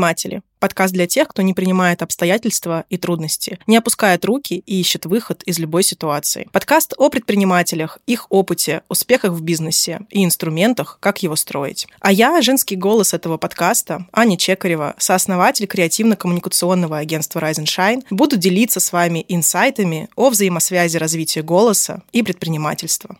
Предприниматели. Подкаст для тех, кто не принимает обстоятельства и трудности, не опускает руки и ищет выход из любой ситуации. Подкаст о предпринимателях, их опыте, успехах в бизнесе и инструментах, как его строить. А я, женский голос этого подкаста, Аня Чекарева, сооснователь креативно-коммуникационного агентства Rise and Shine, буду делиться с вами инсайтами о взаимосвязи развития голоса и предпринимательства.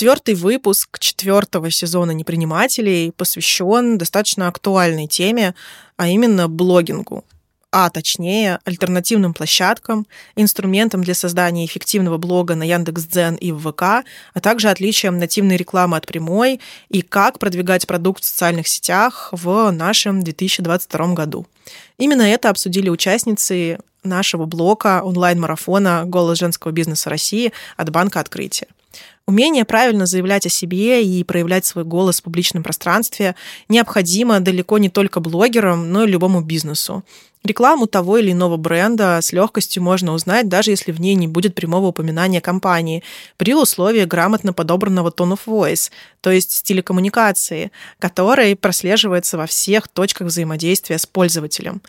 Четвертый выпуск четвертого сезона «Непринимателей» посвящен достаточно актуальной теме, а именно блогингу а точнее альтернативным площадкам, инструментам для создания эффективного блога на Яндекс.Дзен и в ВК, а также отличием нативной рекламы от прямой и как продвигать продукт в социальных сетях в нашем 2022 году. Именно это обсудили участницы нашего блока онлайн-марафона «Голос женского бизнеса России» от Банка Открытия. Умение правильно заявлять о себе и проявлять свой голос в публичном пространстве необходимо далеко не только блогерам, но и любому бизнесу. Рекламу того или иного бренда с легкостью можно узнать, даже если в ней не будет прямого упоминания компании, при условии грамотно подобранного tone of voice, то есть стиля коммуникации, который прослеживается во всех точках взаимодействия с пользователем.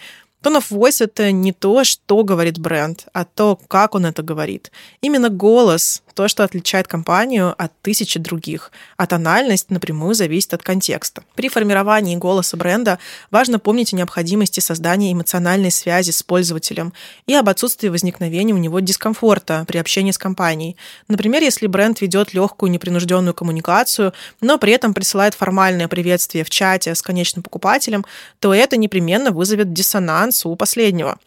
Tone of voice — это не то, что говорит бренд, а то, как он это говорит. Именно голос то, что отличает компанию от тысячи других, а тональность напрямую зависит от контекста. При формировании голоса бренда важно помнить о необходимости создания эмоциональной связи с пользователем и об отсутствии возникновения у него дискомфорта при общении с компанией. Например, если бренд ведет легкую непринужденную коммуникацию, но при этом присылает формальное приветствие в чате с конечным покупателем, то это непременно вызовет диссонанс у последнего.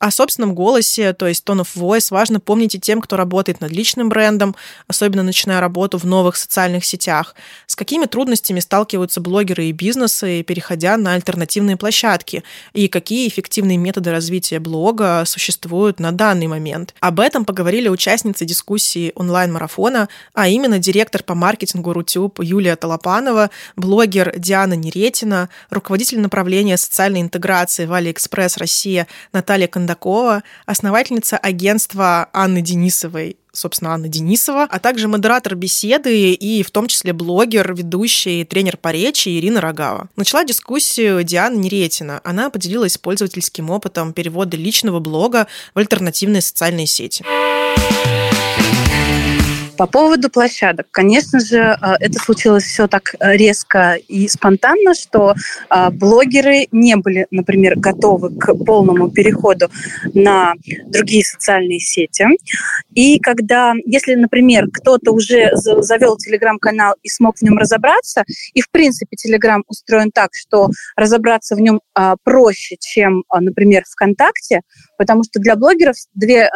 О собственном голосе, то есть tone of voice, важно помнить и тем, кто работает над личным брендом, особенно начиная работу в новых социальных сетях. С какими трудностями сталкиваются блогеры и бизнесы, переходя на альтернативные площадки, и какие эффективные методы развития блога существуют на данный момент. Об этом поговорили участницы дискуссии онлайн-марафона, а именно директор по маркетингу Rutube Юлия Толопанова, блогер Диана Неретина, руководитель направления социальной интеграции в Алиэкспресс Россия Наталья Кондратьева, Кондакова, основательница агентства Анны Денисовой собственно, Анна Денисова, а также модератор беседы и в том числе блогер, ведущий, тренер по речи Ирина Рогава. Начала дискуссию Диана Неретина. Она поделилась пользовательским опытом перевода личного блога в альтернативные социальные сети. По поводу площадок, конечно же, э, это случилось все так э, резко и спонтанно, что э, блогеры не были, например, готовы к полному переходу на другие социальные сети. И когда, если, например, кто-то уже завел телеграм-канал и смог в нем разобраться, и в принципе телеграм устроен так, что разобраться в нем проще, чем, например, ВКонтакте, потому что для блогеров две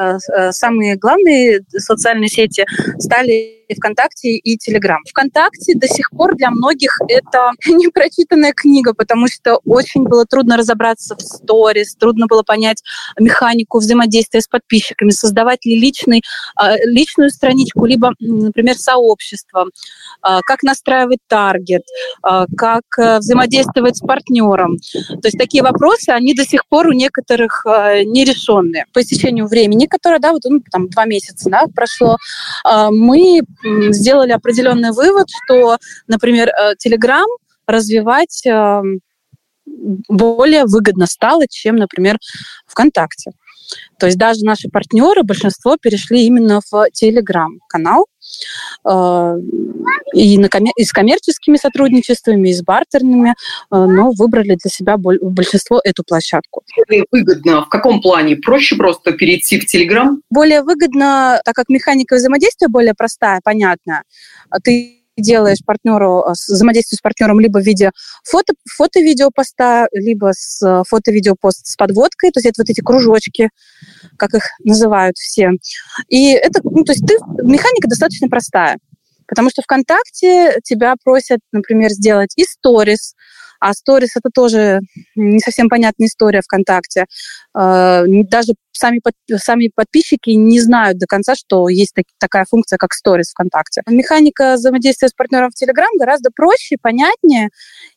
самые главные социальные сети стали ВКонтакте и Телеграм. ВКонтакте до сих пор для многих это непрочитанная книга, потому что очень было трудно разобраться в сторис, трудно было понять механику взаимодействия с подписчиками, создавать ли личный, а, личную страничку, либо, например, сообщество, а, как настраивать таргет, а, как э, взаимодействовать с партнером. То есть такие вопросы, они до сих пор у некоторых нерешенные. По истечению времени, которое, да, вот ну, там два месяца да, прошло, мы сделали определенный вывод, что, например, Telegram э, развивать эм, более выгодно стало, чем, например, ВКонтакте. То есть даже наши партнеры, большинство перешли именно в Telegram-канал, э, и, на, и с коммерческими сотрудничествами, и с бартерными, э, но выбрали для себя большинство эту площадку. Выгодно в каком плане? Проще просто перейти в Telegram? Более выгодно, так как механика взаимодействия более простая, понятная. Ты делаешь партнеру, э, взаимодействие с партнером либо в виде фото, фото-видео поста, либо с э, фото-видео пост с подводкой, то есть это вот эти кружочки, как их называют все. И это, ну, то есть ты, механика достаточно простая, потому что ВКонтакте тебя просят, например, сделать и сторис, а сторис это тоже не совсем понятная история ВКонтакте. Э, даже сами, под, сами подписчики не знают до конца, что есть так, такая функция, как сторис ВКонтакте. Механика взаимодействия с партнером в Telegram гораздо проще, понятнее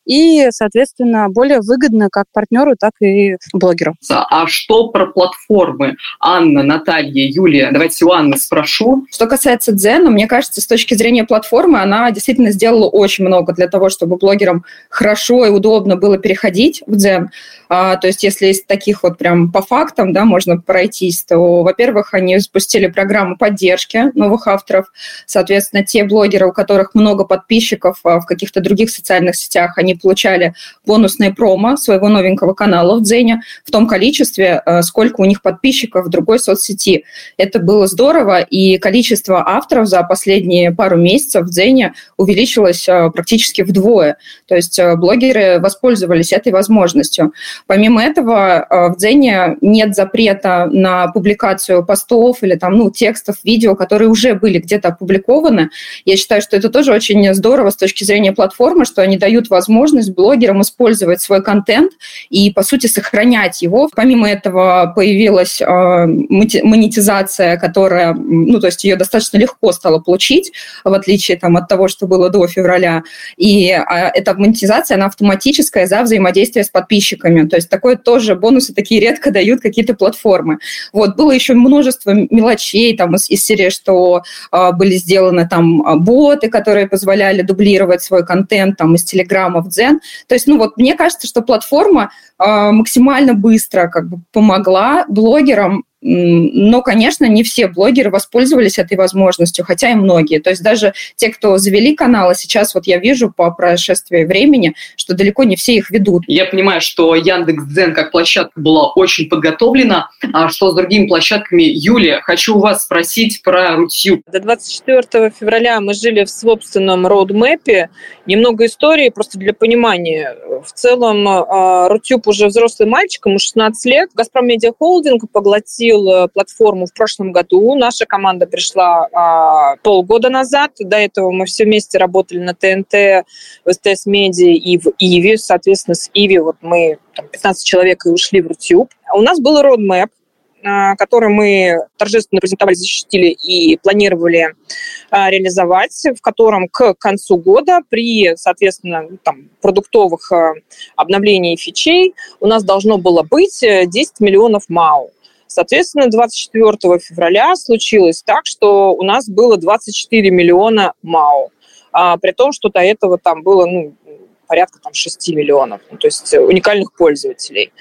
и, соответственно, более выгодно как партнеру, так и блогеру. А что про платформы? Анна, Наталья, Юлия, давайте у Анны спрошу. Что касается Дзена, мне кажется, с точки зрения платформы, она действительно сделала очень много для того, чтобы блогерам хорошо и удобно было переходить в Дзен. А, то есть если из таких вот прям по фактам, да, можно пройтись, то, во-первых, они запустили программу поддержки новых авторов. Соответственно, те блогеры, у которых много подписчиков а, в каких-то других социальных сетях, они получали бонусные промо своего новенького канала в Дзене в том количестве, а, сколько у них подписчиков в другой соцсети. Это было здорово, и количество авторов за последние пару месяцев в Дзене увеличилось а, практически вдвое. То есть блогеры воспользовались этой возможностью. Помимо этого, э, в Дзене нет запрета на публикацию постов или там, ну, текстов, видео, которые уже были где-то опубликованы. Я считаю, что это тоже очень здорово с точки зрения платформы, что они дают возможность блогерам использовать свой контент и, по сути, сохранять его. Помимо этого появилась э, монетизация, которая, ну, то есть ее достаточно легко стало получить, в отличие там, от того, что было до февраля. И э, эта монетизация, она автоматическая за взаимодействие с подписчиками. То есть такое тоже бонусы такие редко дают какие-то платформы. Вот, было еще множество мелочей там из, из серии, что э, были сделаны там а, боты, которые позволяли дублировать свой контент там из Телеграма в Дзен. То есть, ну вот, мне кажется, что платформа э, максимально быстро как бы помогла блогерам но, конечно, не все блогеры воспользовались этой возможностью, хотя и многие. То есть даже те, кто завели каналы, сейчас вот я вижу по прошествии времени, что далеко не все их ведут. Я понимаю, что Яндекс.Дзен как площадка была очень подготовлена. А что с другими площадками? Юлия, хочу у вас спросить про Рутюб. До 24 февраля мы жили в собственном роудмэпе. Немного истории, просто для понимания. В целом а, Рутюб уже взрослый мальчик, ему 16 лет. Газпром Медиа Холдинг поглотил запустил э, платформу в прошлом году. Наша команда пришла а, полгода назад. До этого мы все вместе работали на ТНТ, в СТС Медиа и в Иви. Соответственно, с Иви вот мы там, 15 человек и ушли в Рутюб. У нас был roadmap, а, который мы торжественно презентовали, защитили и планировали а, реализовать, в котором к концу года при, соответственно, там, продуктовых обновлений фичей у нас должно было быть 10 э, миллионов МАУ. Соответственно, 24 февраля случилось так, что у нас было 24 миллиона МАУ, а, при том, что до этого там было ну, порядка там, 6 миллионов, ну, то есть уникальных пользователей.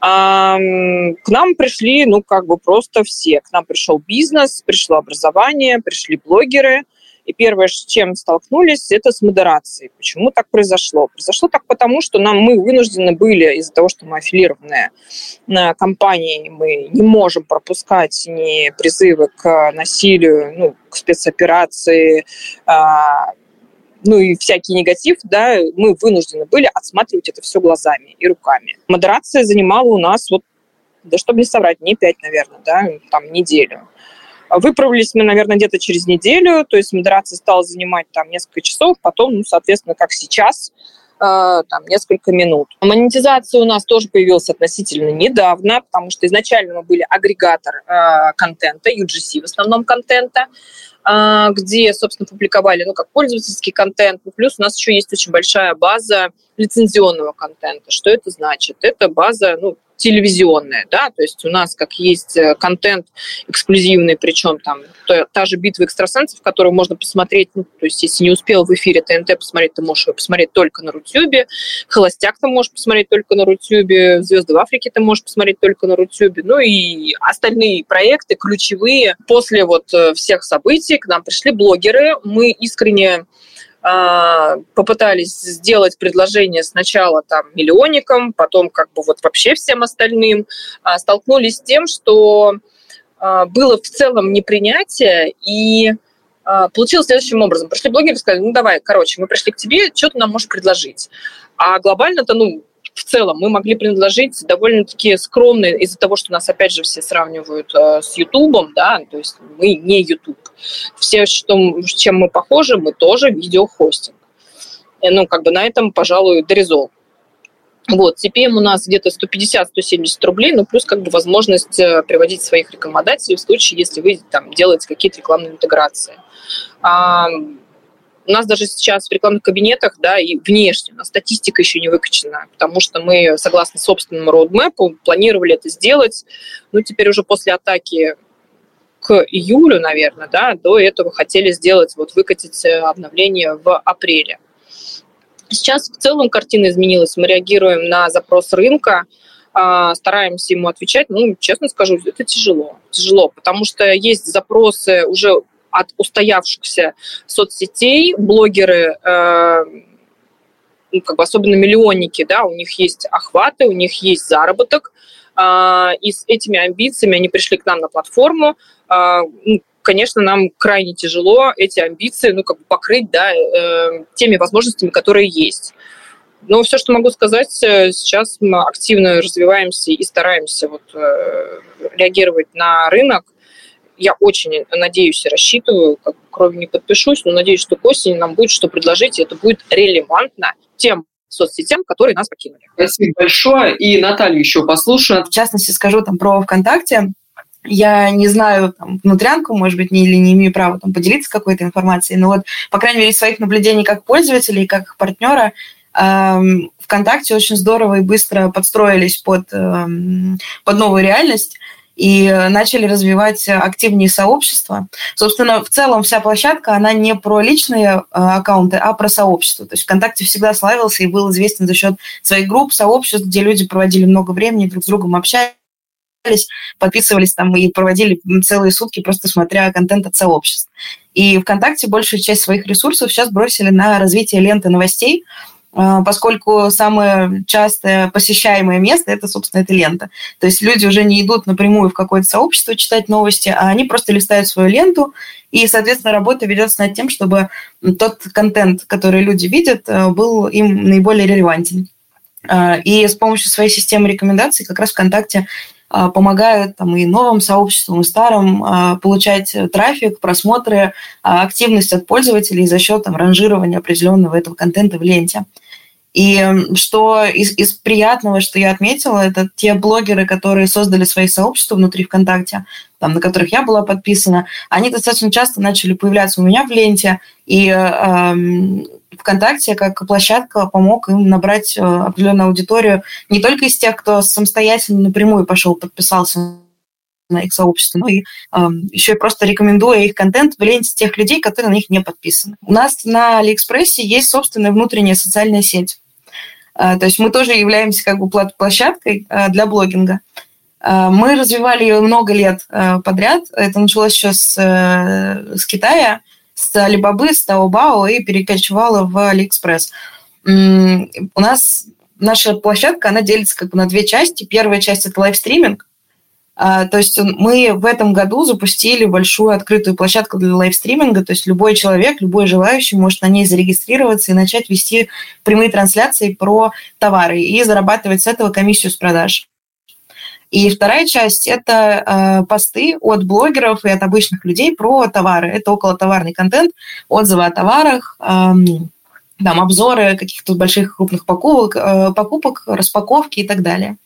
А, к нам пришли, ну, как бы просто все. К нам пришел бизнес, пришло образование, пришли блогеры – и первое, с чем столкнулись, это с модерацией. Почему так произошло? Произошло так потому, что нам, мы вынуждены были, из-за того, что мы аффилированная компания, мы не можем пропускать ни призывы к насилию, ну, к спецоперации, а, ну и всякий негатив, да, мы вынуждены были отсматривать это все глазами и руками. Модерация занимала у нас вот, да чтобы не соврать, не пять, наверное, да, там неделю. Выправились мы, наверное, где-то через неделю, то есть модерация стала занимать там несколько часов, потом, ну, соответственно, как сейчас, э, там, несколько минут. Монетизация у нас тоже появилась относительно недавно, потому что изначально мы были агрегатор э, контента, UGC в основном контента, э, где, собственно, публиковали, ну, как пользовательский контент, ну, плюс у нас еще есть очень большая база лицензионного контента. Что это значит? Это база, ну, телевизионная, да, то есть у нас как есть э, контент эксклюзивный, причем там то, та же битва экстрасенсов, которую можно посмотреть, ну, то есть если не успел в эфире ТНТ посмотреть, ты можешь ее посмотреть только на Рутюбе, Холостяк ты можешь посмотреть только на Рутюбе, Звезды в Африке ты можешь посмотреть только на Рутюбе, ну и остальные проекты ключевые. После вот э, всех событий к нам пришли блогеры, мы искренне попытались сделать предложение сначала там миллионникам, потом как бы вот вообще всем остальным, а, столкнулись с тем, что а, было в целом непринятие, и получилось следующим образом. Пришли блогеры и сказали, ну давай, короче, мы пришли к тебе, что ты нам можешь предложить? А глобально-то, ну, в целом мы могли предложить довольно-таки скромные, из-за того, что нас, опять же, все сравнивают э, с Ютубом, да, то есть мы не Ютуб. Все, что, чем мы похожи, мы тоже видеохостинг. И, ну, как бы на этом, пожалуй, дорезол. Вот, CPM у нас где-то 150-170 рублей, ну, плюс как бы возможность э, приводить своих рекомендаций в случае, если вы там делаете какие-то рекламные интеграции. У нас даже сейчас в рекламных кабинетах, да, и внешне, у нас статистика еще не выкачена, потому что мы, согласно собственному роудмэпу, планировали это сделать, ну, теперь уже после атаки к июлю, наверное, да, до этого хотели сделать, вот выкатить э, обновление в апреле. Сейчас в целом картина изменилась. Мы реагируем на запрос рынка, а, стараемся ему отвечать. Ну, честно скажу, это тяжело. Тяжело, потому что есть запросы уже от устоявшихся соцсетей, блогеры, э, ну, как бы особенно миллионники, да, у них есть охваты, у них есть заработок, э, и с этими амбициями они пришли к нам на платформу. Э, ну, конечно, нам крайне тяжело эти амбиции, ну, как бы покрыть, да, э, теми возможностями, которые есть. Но все, что могу сказать, э, сейчас мы активно развиваемся и стараемся вот, э, реагировать на рынок. Я очень надеюсь и рассчитываю, как крови не подпишусь, но надеюсь, что к осени нам будет что предложить, и это будет релевантно тем соцсетям, которые нас покинули. Спасибо большое. И Наталью еще послушаю. В частности, скажу там про ВКонтакте. Я не знаю там, внутрянку, может быть, не, или не имею права там, поделиться какой-то информацией, но вот, по крайней мере, из своих наблюдений как пользователя и как партнера, эм, ВКонтакте очень здорово и быстро подстроились под, эм, под новую реальность и начали развивать активнее сообщества. Собственно, в целом вся площадка, она не про личные э, аккаунты, а про сообщество. То есть ВКонтакте всегда славился и был известен за счет своих групп, сообществ, где люди проводили много времени, друг с другом общались, подписывались там и проводили целые сутки, просто смотря контент от сообществ. И ВКонтакте большую часть своих ресурсов сейчас бросили на развитие ленты новостей, поскольку самое частое посещаемое место это, собственно, эта лента. То есть люди уже не идут напрямую в какое-то сообщество читать новости, а они просто листают свою ленту, и, соответственно, работа ведется над тем, чтобы тот контент, который люди видят, э, был им наиболее релевантен. А, и с помощью своей системы рекомендаций как раз ВКонтакте а, помогают там, и новым сообществам, и старым а, получать трафик, просмотры, а, активность от пользователей за счет там, ранжирования определенного этого контента в ленте. И что из, из приятного, что я отметила, это те блогеры, которые создали свои сообщества внутри ВКонтакте, там, на которых я была подписана, они достаточно часто начали появляться у меня в ленте, и ВКонтакте как площадка помог им набрать э, определенную аудиторию не только из тех, кто самостоятельно напрямую пошел, подписался на их сообщество, но и э, еще и просто рекомендуя их контент в ленте тех людей, которые на них не подписаны. У нас на Алиэкспрессе есть собственная внутренняя социальная сеть. А, то есть мы тоже являемся как бы площадкой а, для блогинга. Мы развивали ее много лет подряд. Это началось еще с, э, с Китая, с Алибабы, с Таобао и перекочевало в Алиэкспресс. У нас наша площадка, она делится как бы на две части. Первая часть – это livestreaming, а, то есть мы в этом году запустили большую открытую площадку для лайвстриминга, то есть любой человек, любой желающий может на ней зарегистрироваться и начать вести прямые трансляции про товары и зарабатывать с этого комиссию с продаж. И вторая часть – это э, посты от блогеров и от обычных людей про товары. Это около товарный контент, отзывы о товарах, э, там, обзоры каких-то больших крупных покупок, э, покупок, распаковки и так далее.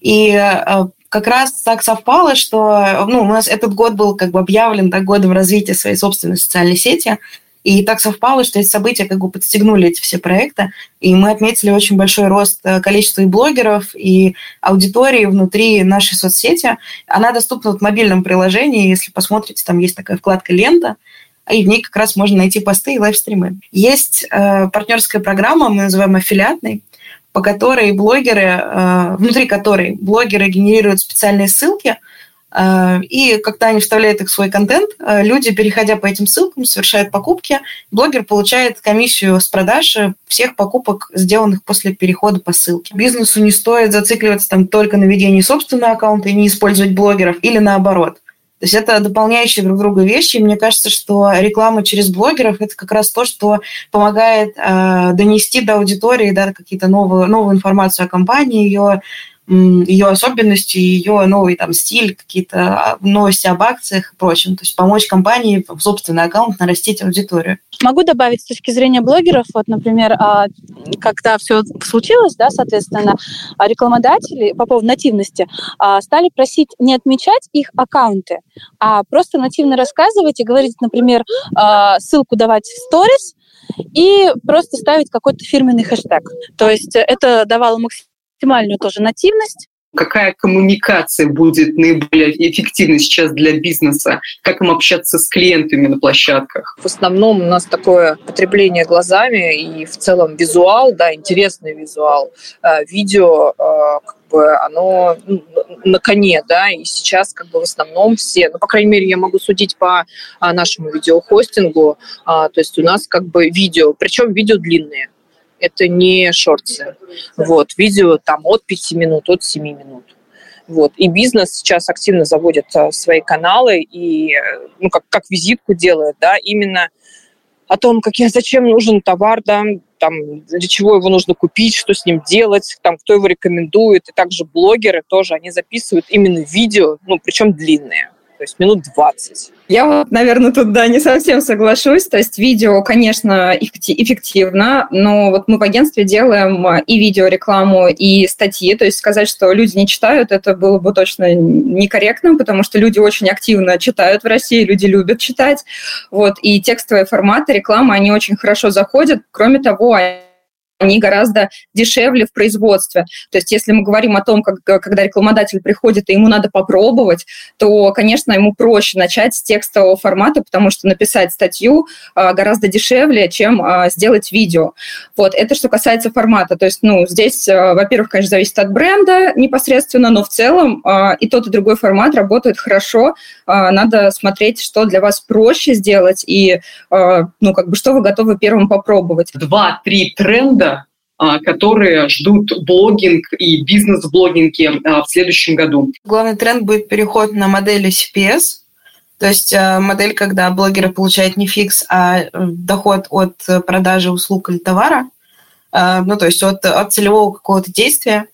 И э, как раз так совпало, что ну, у нас этот год был как бы объявлен так, годом развития своей собственной социальной сети, и так совпало, что эти события как бы подстегнули эти все проекты, и мы отметили очень большой рост э, количества и блогеров, и аудитории внутри нашей соцсети. Она доступна в мобильном приложении, если посмотрите, там есть такая вкладка «Лента», и в ней как раз можно найти посты и лайвстримы. Есть э, партнерская программа, мы называем аффилиатной, по которой блогеры, э, внутри которой блогеры генерируют специальные ссылки, и когда они вставляют их в свой контент, э, люди, переходя по этим ссылкам, совершают покупки, блогер получает комиссию с продажи всех покупок, сделанных после перехода по ссылке. Бизнесу не стоит зацикливаться там только на ведении собственного аккаунта и не использовать блогеров, или наоборот. То есть это дополняющие друг друга вещи. И мне кажется, что реклама через блогеров это как раз то, что помогает э, донести до аудитории да, какие-то новые, новую информацию о компании, ее ее особенности, ее новый там стиль, какие-то а, новости об акциях и прочем. То есть помочь компании в собственный аккаунт нарастить аудиторию. Могу добавить с точки зрения блогеров, вот, например, а, когда все случилось, да, соответственно, а, рекламодатели по поводу нативности стали просить не отмечать их аккаунты, а просто нативно рассказывать и говорить, например, ссылку давать в сторис, и просто ставить какой-то фирменный хэштег. То есть это давало максимум максимальную тоже нативность, Какая коммуникация будет наиболее эффективной сейчас для бизнеса? Как им общаться с клиентами на площадках? В основном у нас такое потребление глазами и в целом визуал, да, интересный визуал. Э, видео э, как бы оно ну, на коне, да, и сейчас как бы в основном все, ну, по крайней мере, я могу судить по а, нашему видеохостингу, а, то есть у нас как бы видео, причем видео длинные, это не шорты. Вот, видео там от 5 минут, от 7 минут. Вот. И бизнес сейчас активно заводит а, свои каналы и ну, как, как визитку делает, да, именно о том, какие, зачем нужен товар, да, там, для чего его нужно купить, что с ним делать, там, кто его рекомендует. И также блогеры тоже, они записывают именно видео, ну, причем длинные то есть минут 20. Я вот, наверное, тут, да, не совсем соглашусь. То есть видео, конечно, эффективно, но вот мы в агентстве делаем и видеорекламу, и статьи. То есть сказать, что люди не читают, это было бы точно некорректно, потому что люди очень активно читают в России, люди любят читать. Вот, и текстовые форматы рекламы, они очень хорошо заходят. Кроме того, они гораздо дешевле в производстве. То есть если мы говорим о том, как, когда рекламодатель приходит и ему надо попробовать, то, конечно, ему проще начать с текстового формата, потому что написать статью а, гораздо дешевле, чем а, сделать видео. Вот, это что касается формата. То есть, ну, здесь, а, во-первых, конечно, зависит от бренда непосредственно, но в целом и тот, и другой формат работают хорошо. Надо смотреть, что для вас проще сделать и, ну, как бы, что вы готовы первым попробовать. Два-три тренда которые ждут блогинг и бизнес-блогинги а, в следующем году. Главный тренд будет переход на модели CPS, то есть а, модель, когда блогеры получают не фикс, а э, доход от продажи услуг или товара, ну, то есть от, от целевого какого-то действия.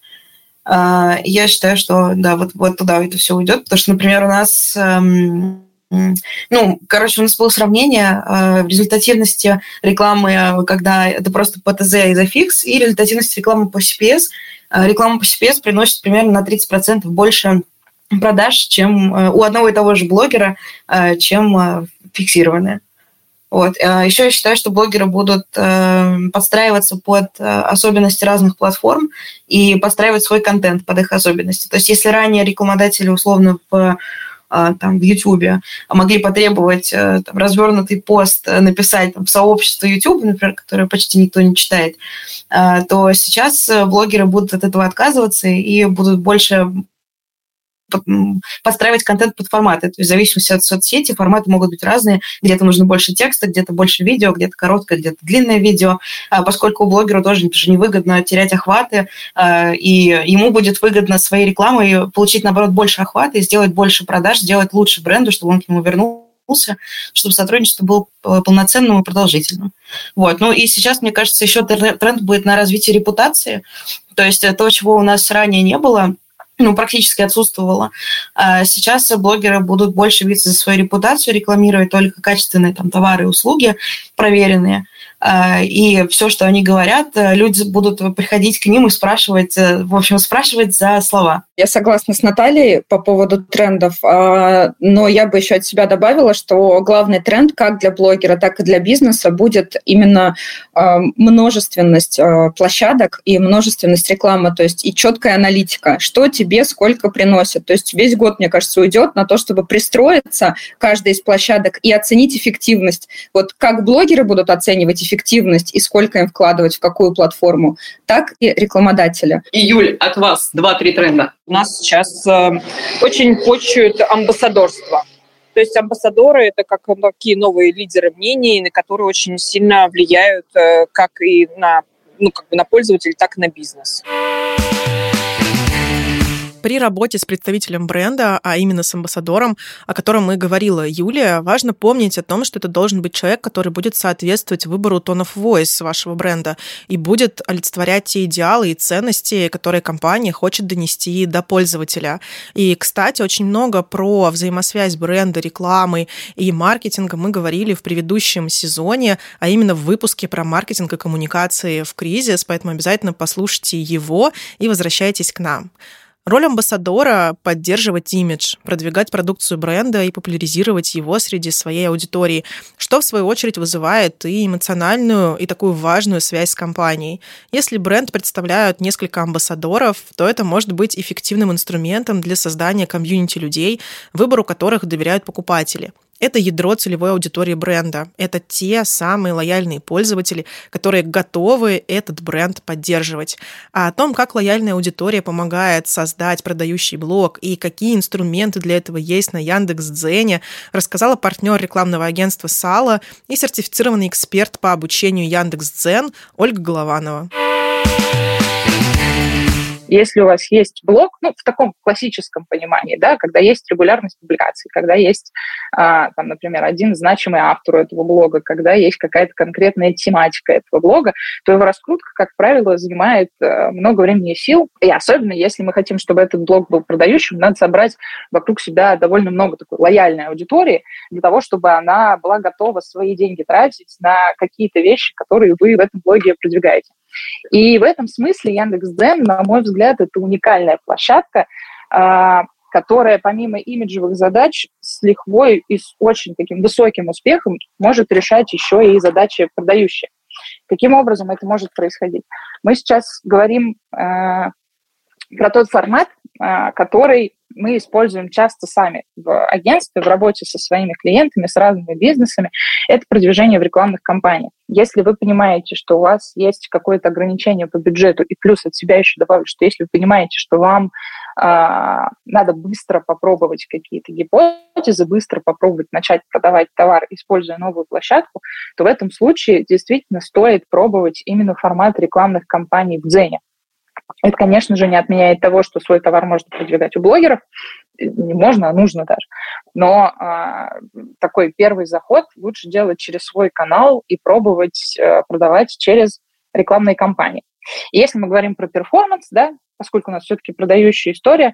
Я считаю, что да, вот, вот туда это все уйдет, потому что, например, у нас эм, ну, короче, у нас было сравнение э, результативности рекламы, когда это просто по ТЗ и зафикс, и результативность рекламы по CPS. Э, реклама по CPS приносит примерно на 30% больше продаж, чем э, у одного и того же блогера, э, чем фиксированная. Вот. Еще я считаю, что блогеры будут подстраиваться под особенности разных платформ и подстраивать свой контент под их особенности. То есть если ранее рекламодатели условно в там, в YouTube, могли потребовать э, там, развернутый пост э, написать там, в сообщество YouTube, например, которое почти никто не читает, а, то сейчас э, блогеры будут от этого отказываться и будут больше подстраивать контент под форматы. То есть в зависимости от соцсети форматы могут быть разные. Где-то нужно больше текста, где-то больше видео, где-то короткое, где-то длинное видео, а поскольку у блогера тоже невыгодно терять охваты, а, и ему будет выгодно своей рекламой получить, наоборот, больше охвата и сделать больше продаж, сделать лучше бренду, чтобы он к нему вернулся, чтобы сотрудничество было полноценным и продолжительным. Вот. Ну и сейчас, мне кажется, еще тренд будет на развитие репутации. То есть то, чего у нас ранее не было, ну, практически отсутствовала. А сейчас блогеры будут больше биться за свою репутацию, рекламировать только качественные там, товары и услуги, проверенные. А, и все, что они говорят, э, люди будут приходить к ним и спрашивать, э, в общем, спрашивать за слова. Я согласна с Натальей по поводу трендов, а, но я бы еще от себя добавила, что главный тренд как для блогера, так и для бизнеса будет именно а, множественность площадок и множественность рекламы, то есть и четкая аналитика, что тебе сколько приносит. То есть весь год, мне кажется, уйдет на то, чтобы пристроиться каждой из площадок и оценить эффективность. Вот как блогеры будут оценивать эффективность, и сколько им вкладывать в какую платформу, так и рекламодателя. Июль, от вас два-три тренда. У нас сейчас э, очень почуют амбассадорство. То есть амбассадоры – это как такие новые лидеры мнений, на которые очень сильно влияют э, как и на, ну, как бы на пользователей, так и на бизнес. При работе с представителем бренда, а именно с амбассадором, о котором мы говорила Юлия, важно помнить о том, что это должен быть человек, который будет соответствовать выбору of voice вашего бренда и будет олицетворять те идеалы и ценности, которые компания хочет донести до пользователя. И, кстати, очень много про взаимосвязь бренда, рекламы и маркетинга мы говорили в предыдущем сезоне, а именно в выпуске про маркетинг и коммуникации в кризис, поэтому обязательно послушайте его и возвращайтесь к нам. Роль амбассадора — поддерживать имидж, продвигать продукцию бренда и популяризировать его среди своей аудитории, что, в свою очередь, вызывает и эмоциональную, и такую важную связь с компанией. Если бренд представляют несколько амбассадоров, то это может быть эффективным инструментом для создания комьюнити людей, выбору которых доверяют покупатели. Это ядро целевой аудитории бренда. Это те самые лояльные пользователи, которые готовы этот бренд поддерживать. А о том, как лояльная аудитория помогает создать продающий блог и какие инструменты для этого есть на Яндекс.Дзене, рассказала партнер рекламного агентства Сала и сертифицированный эксперт по обучению Яндекс.Дзен Ольга Голованова. Если у вас есть блог, ну, в таком классическом понимании, да, когда есть регулярность публикаций, когда есть, а, там, например, один значимый автор этого блога, когда есть какая-то конкретная тематика этого блога, то его раскрутка, как правило, занимает а, много времени и сил. И особенно, если мы хотим, чтобы этот блог был продающим, надо собрать вокруг себя довольно много такой лояльной аудитории для того, чтобы она была готова свои деньги тратить на какие-то вещи, которые вы в этом блоге продвигаете. И в этом смысле Яндекс.Дзен, на мой взгляд, это уникальная площадка, а, которая помимо имиджевых задач с лихвой и с очень таким высоким успехом может решать еще и задачи продающие. Каким образом это может происходить? Мы сейчас говорим э, про тот формат, э, который мы используем часто сами в агентстве, в работе со своими клиентами, с разными бизнесами, это продвижение в рекламных кампаниях. Если вы понимаете, что у вас есть какое-то ограничение по бюджету, и плюс от себя еще добавлю, что если вы понимаете, что вам э, надо быстро попробовать какие-то гипотезы, быстро попробовать начать продавать товар, используя новую площадку, то в этом случае действительно стоит пробовать именно формат рекламных кампаний в Дзене. Это, конечно же, не отменяет того, что свой товар можно продвигать у блогеров. Не можно, а нужно даже. Но а, такой первый заход лучше делать через свой канал и пробовать а, продавать через рекламные кампании. И если мы говорим про performance, да, поскольку у нас все-таки продающая история,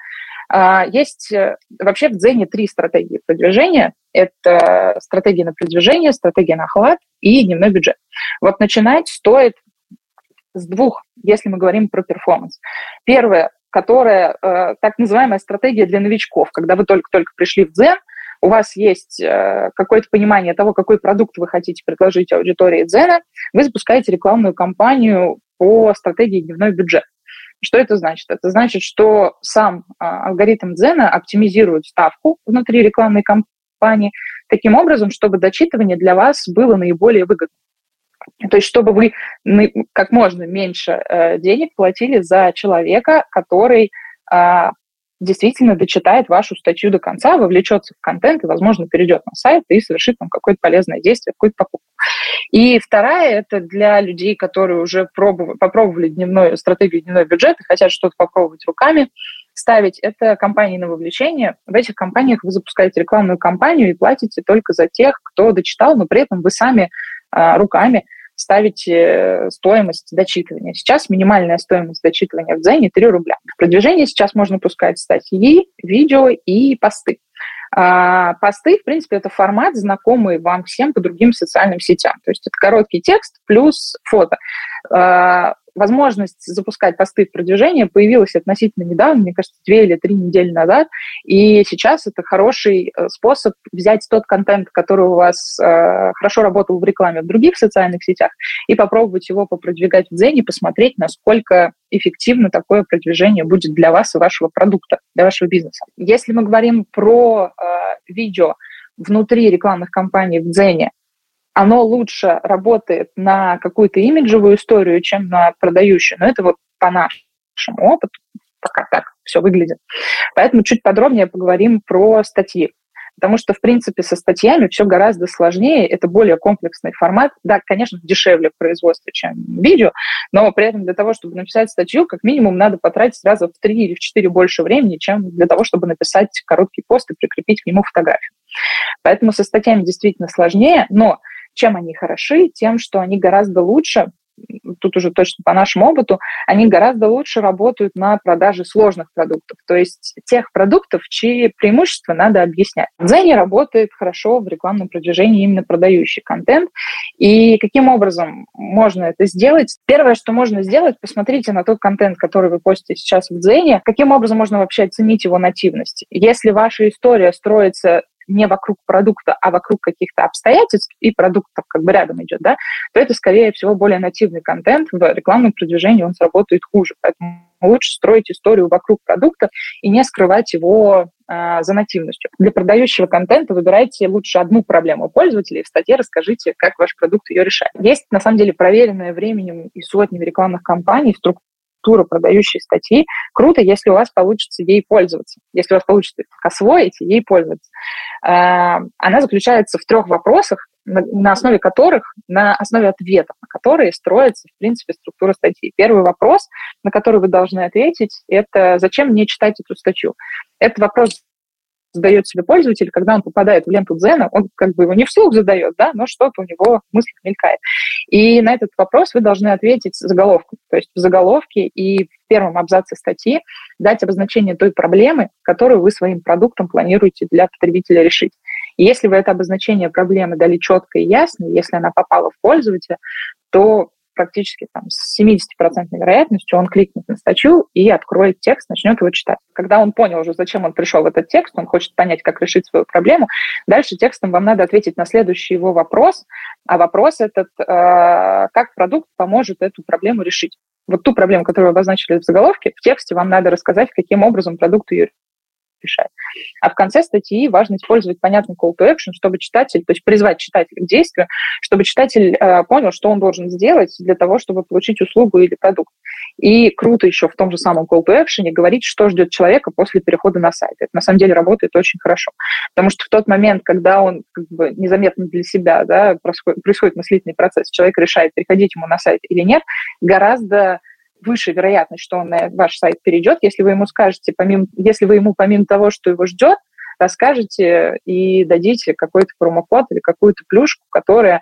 а, есть э, вообще в Дзене три стратегии продвижения. Это стратегия на продвижение, стратегия на охват и дневной бюджет. Вот начинать стоит с двух, если мы говорим про performance. Первое, которая э, так называемая стратегия для новичков, когда вы только-только пришли в Дзен, у вас есть э, какое-то понимание того, какой продукт вы хотите предложить аудитории Дзена, вы запускаете рекламную кампанию по стратегии дневной бюджет. Что это значит? Это значит, что сам э, алгоритм Дзена оптимизирует ставку внутри рекламной кампании таким образом, чтобы дочитывание для вас было наиболее выгодным. То есть, чтобы вы как можно меньше э, денег платили за человека, который э, действительно дочитает вашу статью до конца, вовлечется в контент и, возможно, перейдет на сайт и совершит там какое-то полезное действие, какую-то покупку. И вторая – это для людей, которые уже пробовали, попробовали дневной, стратегию дневной бюджет и хотят что-то попробовать руками, ставить, это компании на вовлечение. В этих компаниях вы запускаете рекламную кампанию и платите только за тех, кто дочитал, но при этом вы сами а, руками ставите э, стоимость дочитывания. Сейчас минимальная стоимость дочитывания в Дзене 3 рубля. Продвижение сейчас можно пускать статьи, видео и посты. А, посты, в принципе, это формат, знакомый вам всем по другим социальным сетям. То есть это короткий текст плюс фото. А, возможность запускать посты в продвижение появилась относительно недавно, мне кажется, две или три недели назад, и сейчас это хороший э, способ взять тот контент, который у вас э, хорошо работал в рекламе в других социальных сетях, и попробовать его попродвигать в Дзене, посмотреть, насколько эффективно такое продвижение будет для вас и вашего продукта, для вашего бизнеса. Если мы говорим про э, видео внутри рекламных кампаний в Дзене, оно лучше работает на какую-то имиджевую историю, чем на продающую. Но это вот по нашему опыту пока так все выглядит. Поэтому чуть подробнее поговорим про статьи. Потому что, в принципе, со статьями все гораздо сложнее, это более комплексный формат. Да, конечно, дешевле в производстве, чем видео, но при этом для того, чтобы написать статью, как минимум надо потратить раза в три или в четыре больше времени, чем для того, чтобы написать короткий пост и прикрепить к нему фотографию. Поэтому со статьями действительно сложнее, но чем они хороши? Тем, что они гораздо лучше тут уже точно по нашему опыту, они гораздо лучше работают на продаже сложных продуктов, то есть тех продуктов, чьи преимущества надо объяснять. Дзене работает хорошо в рекламном продвижении именно продающий контент. И каким образом можно это сделать? Первое, что можно сделать, посмотрите на тот контент, который вы постите сейчас в Дзене, каким образом можно вообще оценить его нативность. Если ваша история строится не вокруг продукта, а вокруг каких-то обстоятельств, и продуктов как бы рядом идет, да, то это, скорее всего, более нативный контент. В рекламном продвижении он сработает хуже. Поэтому лучше строить историю вокруг продукта и не скрывать его э, за нативностью. Для продающего контента выбирайте лучше одну проблему пользователей, в статье расскажите, как ваш продукт ее решает. Есть, на самом деле, проверенная временем и сотнями рекламных кампаний структура структура продающей статьи, круто, если у вас получится ей пользоваться, если у вас получится освоить ей пользоваться. А, она заключается в трех вопросах, на основе которых, на основе ответов, на которые строится, в принципе, структура статьи. Первый вопрос, на который вы должны ответить, это «Зачем мне читать эту статью?» Это вопрос задает себе пользователь, когда он попадает в ленту Дзена, он как бы его не вслух задает, да, но что-то у него в мыслях мелькает. И на этот вопрос вы должны ответить заголовком. То есть в заголовке и в первом абзаце статьи дать обозначение той проблемы, которую вы своим продуктом планируете для потребителя решить. И если вы это обозначение проблемы дали четко и ясно, если она попала в пользователя, то практически там, с 70% вероятностью он кликнет на статью и откроет текст, начнет его читать. Когда он понял уже, зачем он пришел в этот текст, он хочет понять, как решить свою проблему, дальше текстом вам надо ответить на следующий его вопрос, а вопрос этот, э, как продукт поможет эту проблему решить. Вот ту проблему, которую вы обозначили в заголовке, в тексте вам надо рассказать, каким образом продукт ее решать. А в конце статьи важно использовать понятный call to action, чтобы читатель, то есть призвать читателя к действию, чтобы читатель э, понял, что он должен сделать для того, чтобы получить услугу или продукт. И круто еще в том же самом call to action говорить, что ждет человека после перехода на сайт. Это на самом деле работает очень хорошо. Потому что в тот момент, когда он как бы незаметно для себя да, происходит мыслительный процесс, человек решает, переходить ему на сайт или нет, гораздо выше вероятность, что он на ваш сайт перейдет, если вы ему скажете, помимо, если вы ему помимо того, что его ждет, расскажете и дадите какой-то промокод или какую-то плюшку, которая,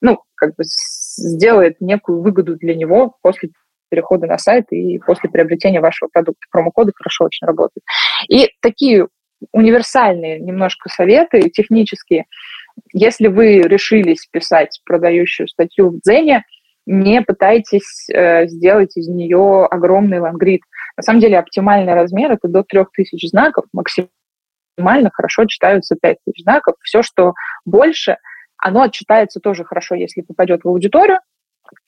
ну, как бы сделает некую выгоду для него после перехода на сайт и после приобретения вашего продукта. Промокоды хорошо очень работают. И такие универсальные немножко советы технические. Если вы решились писать продающую статью в Дзене, не пытайтесь э, сделать из нее огромный лангрид. На самом деле оптимальный размер это до 3000 знаков, максимально хорошо читаются 5000 знаков. Все, что больше, оно читается тоже хорошо, если попадет в аудиторию,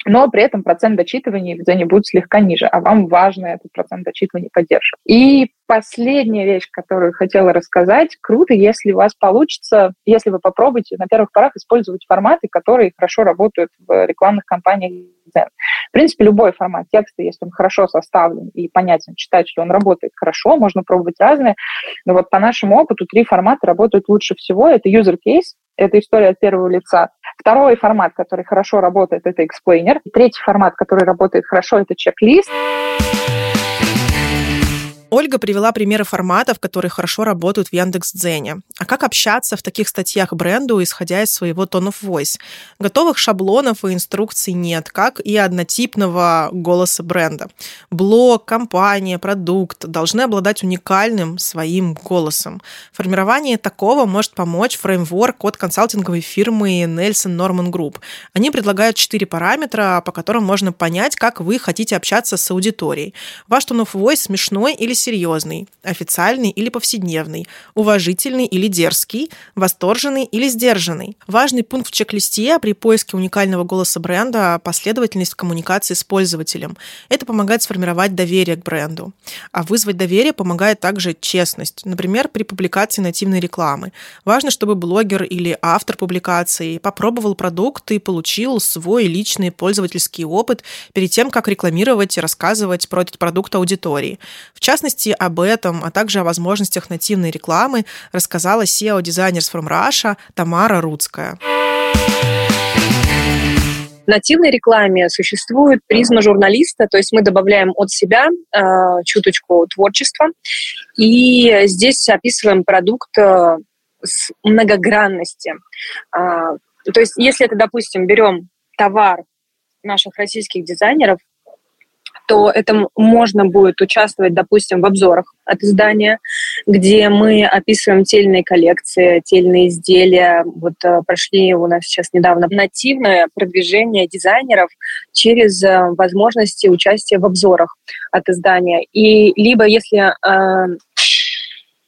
но при этом процент дочитывания в будет слегка ниже, а вам важно этот процент дочитывания поддерживать. И последняя вещь, которую хотела рассказать, круто, если у вас получится, если вы попробуете на первых порах использовать форматы, которые хорошо работают в рекламных кампаниях. В принципе, любой формат текста, если он хорошо составлен и понятен читателю, он работает хорошо, можно пробовать разные. Но вот по нашему опыту три формата работают лучше всего. Это user case, это история от первого лица. Второй формат, который хорошо работает, это explainer. Третий формат, который работает хорошо, это чек-лист. Ольга привела примеры форматов, которые хорошо работают в Яндекс.Дзене. А как общаться в таких статьях бренду, исходя из своего tone of voice? Готовых шаблонов и инструкций нет, как и однотипного голоса бренда. Блог, компания, продукт должны обладать уникальным своим голосом. Формирование такого может помочь фреймворк от консалтинговой фирмы Nelson Norman Group. Они предлагают четыре параметра, по которым можно понять, как вы хотите общаться с аудиторией. Ваш tone of voice смешной или серьезный, официальный или повседневный, уважительный или дерзкий, восторженный или сдержанный. Важный пункт в чек-листе при поиске уникального голоса бренда – последовательность в коммуникации с пользователем. Это помогает сформировать доверие к бренду. А вызвать доверие помогает также честность. Например, при публикации нативной рекламы. Важно, чтобы блогер или автор публикации попробовал продукт и получил свой личный пользовательский опыт перед тем, как рекламировать и рассказывать про этот продукт аудитории. В частности, частности, об этом, а также о возможностях нативной рекламы рассказала SEO-дизайнер с From Russia Тамара Рудская. В нативной рекламе существует призма журналиста, то есть мы добавляем от себя э, чуточку творчества, и здесь описываем продукт э, с многогранности. Э, то есть если это, допустим, берем товар наших российских дизайнеров, то это можно будет участвовать, допустим, в обзорах от издания, где мы описываем тельные коллекции, тельные изделия. Вот э, прошли у нас сейчас недавно нативное продвижение дизайнеров через э, возможности участия в обзорах от издания. И либо если э,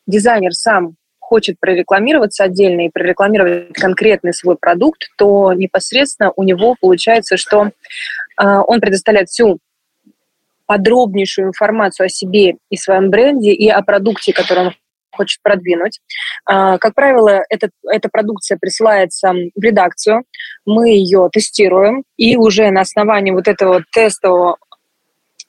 дизайнер сам хочет прорекламироваться отдельно и прорекламировать конкретный свой продукт, то непосредственно у него получается, что э, он предоставляет всю подробнейшую информацию о себе и своем бренде и о продукте, который он хочет продвинуть. А, как правило, эта, эта продукция присылается в редакцию, мы ее тестируем, и уже на основании вот этого тестового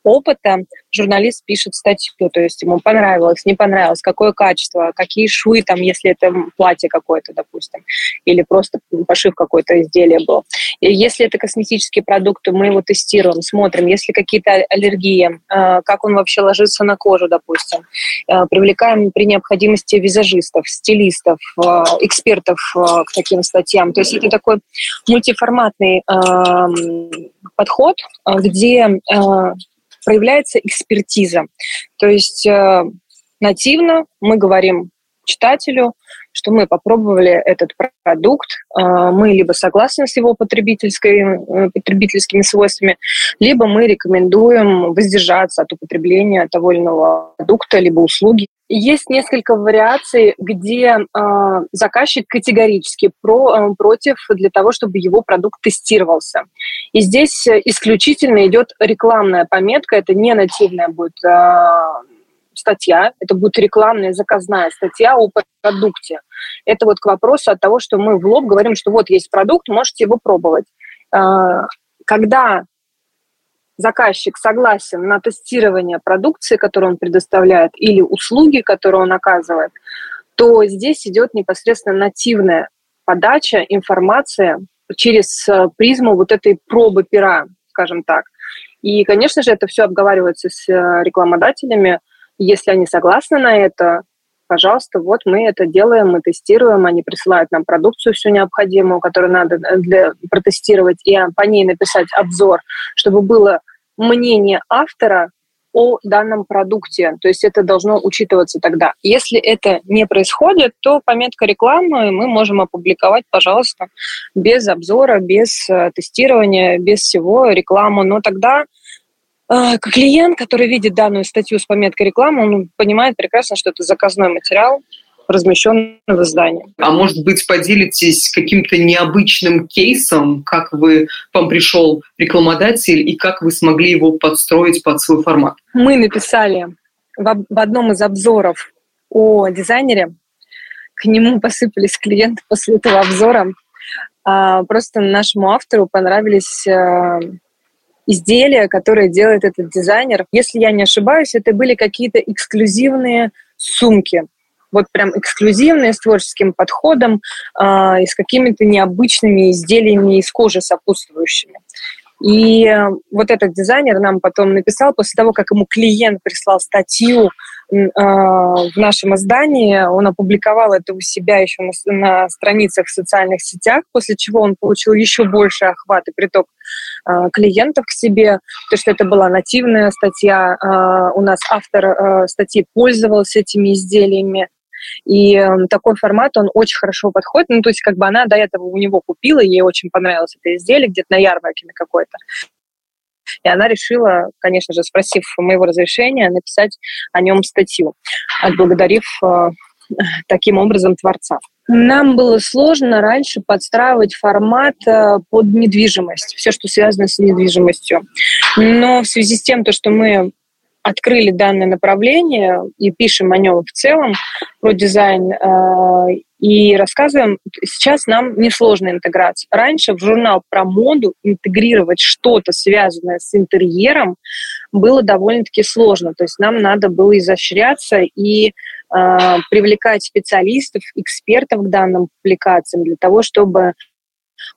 опыта журналист пишет статью, то есть ему понравилось, не понравилось, какое качество, какие швы там, если это платье какое-то, допустим, или просто пошив какое-то изделие был. И если это косметические продукты, мы его тестируем, смотрим, если какие-то аллергии, э, как он вообще ложится на кожу, допустим. Э, привлекаем при необходимости визажистов, стилистов, э, экспертов к таким статьям. То есть это такой мультиформатный эм, подход, где проявляется экспертиза. То есть э, нативно мы говорим читателю, что мы попробовали этот продукт, э, мы либо согласны с его потребительской, э, потребительскими свойствами, либо мы рекомендуем воздержаться от употребления того или иного продукта, либо услуги. Есть несколько вариаций, где э, заказчик категорически про, э, против для того, чтобы его продукт тестировался. И здесь исключительно идет рекламная пометка, это не нативная будет э, статья, это будет рекламная заказная статья о продукте. Это вот к вопросу от того, что мы в лоб говорим, что вот есть продукт, можете его пробовать. Э, когда заказчик согласен на тестирование продукции, которую он предоставляет, или услуги, которые он оказывает, то здесь идет непосредственно нативная подача информации через э, призму вот этой пробы пера, скажем так. И, конечно же, это все обговаривается с э, рекламодателями. Если они согласны на это, пожалуйста, вот мы это делаем, мы тестируем, они присылают нам продукцию всю необходимую, которую надо э, для, протестировать и по ней написать обзор, чтобы было мнение автора о данном продукте. То есть это должно учитываться тогда. Если это не происходит, то пометка рекламы мы можем опубликовать, пожалуйста, без обзора, без э, тестирования, без всего рекламу. Но тогда клиент, который видит данную статью с пометкой рекламы, он понимает прекрасно, что это заказной материал, размещен в издании. А может быть, поделитесь каким-то необычным кейсом, как вы, вам пришел рекламодатель и как вы смогли его подстроить под свой формат? Мы написали в, в одном из обзоров о дизайнере, к нему посыпались клиенты после этого обзора. А, просто нашему автору понравились а, изделия, которые делает этот дизайнер. Если я не ошибаюсь, это были какие-то эксклюзивные сумки вот прям эксклюзивные, с творческим подходом э, и с какими-то необычными изделиями из кожи сопутствующими. И вот этот дизайнер нам потом написал, после того, как ему клиент прислал статью э, в нашем издании, он опубликовал это у себя еще на, на страницах в социальных сетях, после чего он получил еще больше охват и приток клиентов к себе, то что это была нативная статья, э, у нас автор э, статьи пользовался этими изделиями, и эм, такой формат, он очень хорошо подходит. Ну, то есть, как бы она до этого у него купила, ей очень понравилось это изделие где-то на ярмарке на какой-то. И она решила, конечно же, спросив моего разрешения, написать о нем статью, отблагодарив э, таким образом творца. Нам было сложно раньше подстраивать формат э, под недвижимость, все, что связано с недвижимостью. Но в связи с тем, то, что мы открыли данное направление и пишем о нем в целом, про дизайн, э, и рассказываем. Сейчас нам несложно интеграция. Раньше в журнал про моду интегрировать что-то, связанное с интерьером, было довольно-таки сложно. То есть нам надо было изощряться и привлекать специалистов, экспертов к данным публикациям для того, чтобы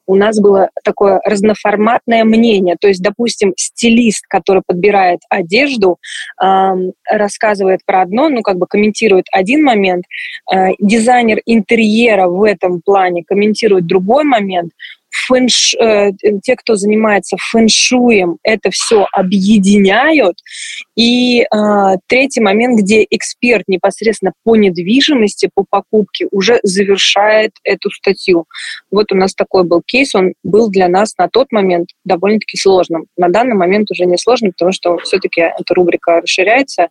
у нас было такое разноформатное мнение. То есть, допустим, стилист, который подбирает одежду, э, рассказывает про одно, ну, как бы комментирует один момент, э, дизайнер интерьера в этом плане комментирует другой момент, фэнш, э, те, кто занимается фэншуем, это все объединяют. И э, третий момент, где эксперт непосредственно по недвижимости, по покупке уже завершает эту статью. Вот у нас такой был кейс, он был для нас на тот момент довольно-таки сложным. На данный момент уже не сложным, потому что все-таки эта рубрика расширяется,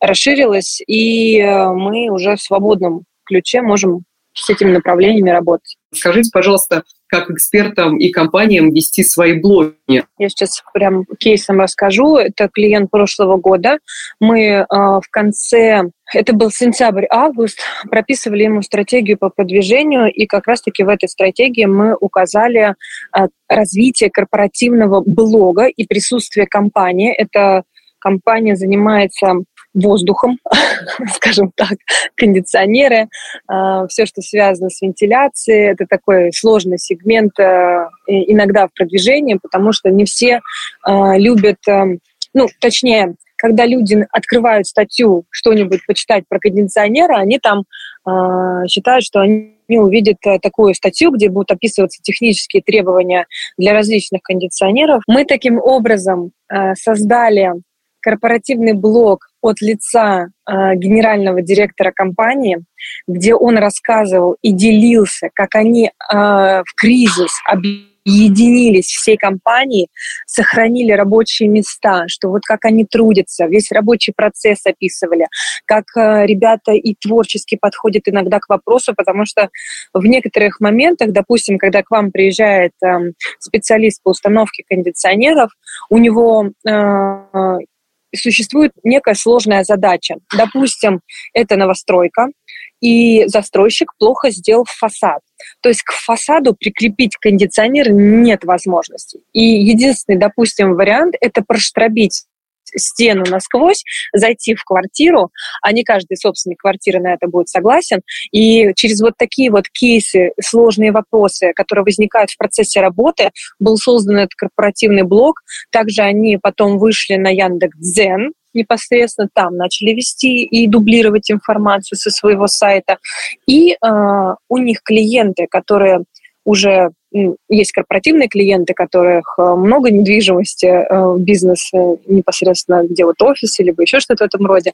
расширилась, и э, мы уже в свободном ключе можем с этими направлениями работать. Скажите, пожалуйста, как экспертам и компаниям вести свои блоги? Я сейчас прям кейсом расскажу. Это клиент прошлого года. Мы э, в конце, это был сентябрь-август, прописывали ему стратегию по продвижению, и как раз-таки в этой стратегии мы указали э, развитие корпоративного блога и присутствие компании. Это компания занимается воздухом, скажем так, кондиционеры, а, все, что связано с вентиляцией. Это такой сложный сегмент а, иногда в продвижении, потому что не все а, любят, ну, точнее, когда люди открывают статью, что-нибудь почитать про кондиционеры, они там считают, что они увидят такую статью, где будут описываться технические требования для различных кондиционеров. Мы таким образом создали корпоративный блог от лица э, генерального директора компании, где он рассказывал и делился, как они э, в кризис объединились всей компании, сохранили рабочие места, что вот как они трудятся, весь рабочий процесс описывали, как э, ребята и творчески подходят иногда к вопросу, потому что в некоторых моментах, допустим, когда к вам приезжает э, специалист по установке кондиционеров, у него э, существует некая сложная задача. Допустим, это новостройка, и застройщик плохо сделал фасад. То есть к фасаду прикрепить кондиционер нет возможности. И единственный, допустим, вариант – это проштробить стену насквозь, зайти в квартиру, а не каждый собственник квартиры на это будет согласен. И через вот такие вот кейсы, сложные вопросы, которые возникают в процессе работы, был создан этот корпоративный блог. Также они потом вышли на Яндекс.Дзен, непосредственно там начали вести и дублировать информацию со своего сайта. И э, у них клиенты, которые уже есть корпоративные клиенты, которых э, много недвижимости, э, бизнес непосредственно, где вот офисы, либо еще что-то в этом роде,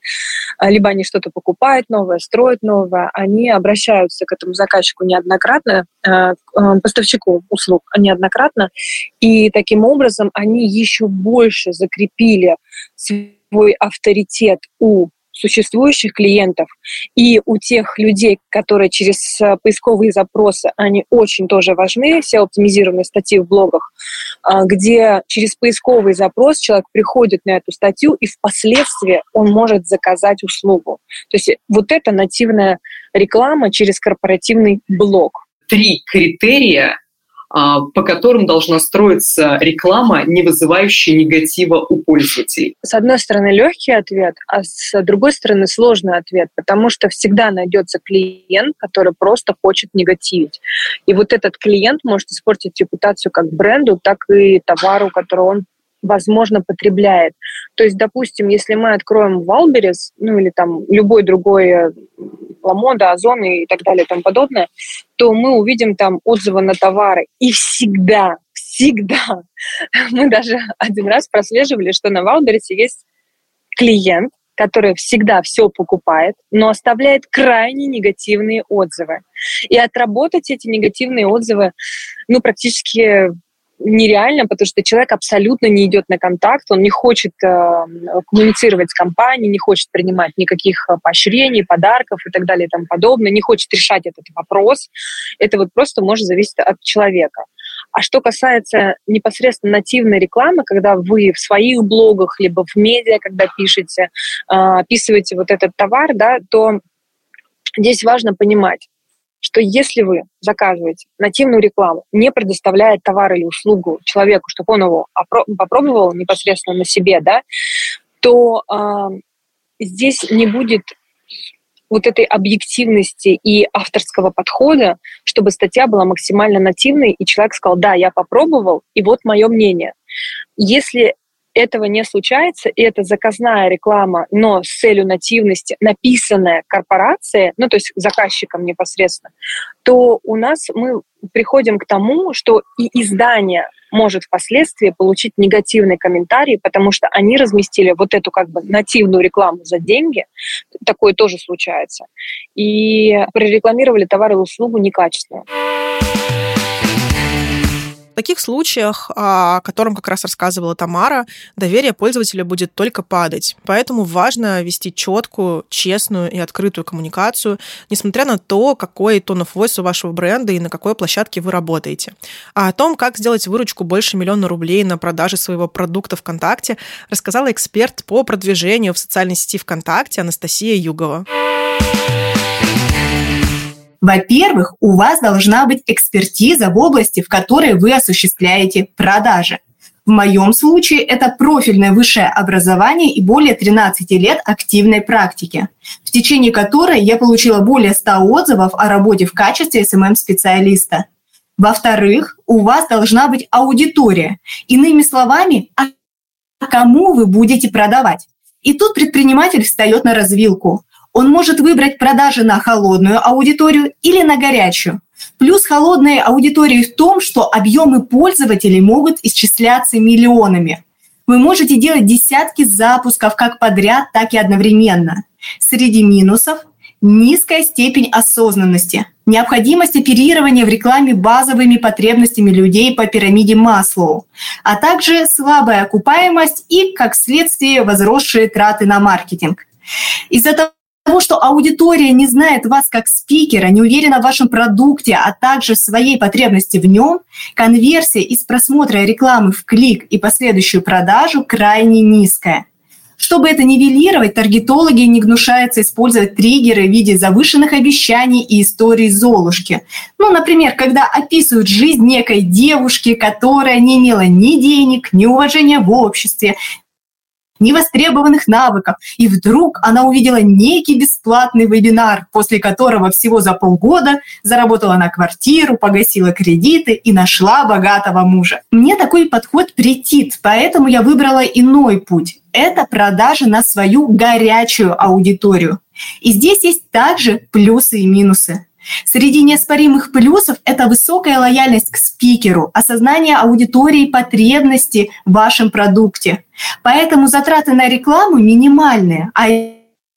а, либо они что-то покупают новое, строят новое, они обращаются к этому заказчику неоднократно, э, поставщику услуг неоднократно, и таким образом они еще больше закрепили свой авторитет у существующих клиентов и у тех людей, которые через э, поисковые запросы, они очень тоже важны, все оптимизированные статьи в блогах, а, где через поисковый запрос человек приходит на эту статью, и впоследствии он может заказать услугу. То есть вот это нативная реклама через корпоративный блог. Три критерия по которым должна строиться реклама, не вызывающая негатива у пользователей? С одной стороны, легкий ответ, а с другой стороны, сложный ответ, потому что всегда найдется клиент, который просто хочет негативить. И вот этот клиент может испортить репутацию как бренду, так и товару, который он возможно, потребляет. То есть, допустим, если мы откроем Wildberries, ну или там любой другой э, Lamoda, Ozon и так далее и тому подобное, то мы увидим там отзывы на товары. И всегда, всегда, мы даже один раз прослеживали, что на Вайлдберрисе есть клиент, который всегда все покупает, но оставляет крайне негативные отзывы. И отработать эти негативные отзывы, ну, практически нереально, потому что человек абсолютно не идет на контакт, он не хочет э, коммуницировать с компанией, не хочет принимать никаких э, поощрений, подарков и так далее и тому подобное, не хочет решать этот вопрос. Это вот просто может зависеть от человека. А что касается непосредственно нативной рекламы, когда вы в своих блогах, либо в медиа, когда пишете, э, описываете вот этот товар, да, то здесь важно понимать, что если вы заказываете нативную рекламу, не предоставляя товар или услугу человеку, чтобы он его попробовал непосредственно на себе, да, то э, здесь не будет вот этой объективности и авторского подхода, чтобы статья была максимально нативной, и человек сказал, да, я попробовал, и вот мое мнение. Если этого не случается, и это заказная реклама, но с целью нативности, написанная корпорацией, ну, то есть заказчиком непосредственно, то у нас мы приходим к тому, что и издание может впоследствии получить негативный комментарий, потому что они разместили вот эту как бы нативную рекламу за деньги, такое тоже случается, и прорекламировали товар или услугу некачественно таких случаях, о котором как раз рассказывала Тамара, доверие пользователя будет только падать. Поэтому важно вести четкую, честную и открытую коммуникацию, несмотря на то, какой тон of voice у вашего бренда и на какой площадке вы работаете. А о том, как сделать выручку больше миллиона рублей на продаже своего продукта ВКонтакте, рассказала эксперт по продвижению в социальной сети ВКонтакте Анастасия Югова. Во-первых, у вас должна быть экспертиза в области, в которой вы осуществляете продажи. В моем случае это профильное высшее образование и более 13 лет активной практики, в течение которой я получила более 100 отзывов о работе в качестве SMM-специалиста. Во-вторых, у вас должна быть аудитория. Иными словами, а кому вы будете продавать? И тут предприниматель встает на развилку. Он может выбрать продажи на холодную аудиторию или на горячую. Плюс холодной аудитории в том, что объемы пользователей могут исчисляться миллионами. Вы можете делать десятки запусков как подряд, так и одновременно. Среди минусов – низкая степень осознанности, необходимость оперирования в рекламе базовыми потребностями людей по пирамиде Маслоу, а также слабая окупаемость и, как следствие, возросшие траты на маркетинг. Из-за того, того, что аудитория не знает вас как спикера, не уверена в вашем продукте, а также своей потребности в нем, конверсия из просмотра рекламы в клик и последующую продажу крайне низкая. Чтобы это нивелировать, таргетологи не гнушаются использовать триггеры в виде завышенных обещаний и историй Золушки. Ну, например, когда описывают жизнь некой девушки, которая не имела ни денег, ни уважения в обществе, невостребованных навыков. И вдруг она увидела некий бесплатный вебинар, после которого всего за полгода заработала на квартиру, погасила кредиты и нашла богатого мужа. Мне такой подход претит, поэтому я выбрала иной путь. Это продажи на свою горячую аудиторию. И здесь есть также плюсы и минусы. Среди неоспоримых плюсов это высокая лояльность к спикеру, осознание аудитории потребности в вашем продукте. Поэтому затраты на рекламу минимальные, а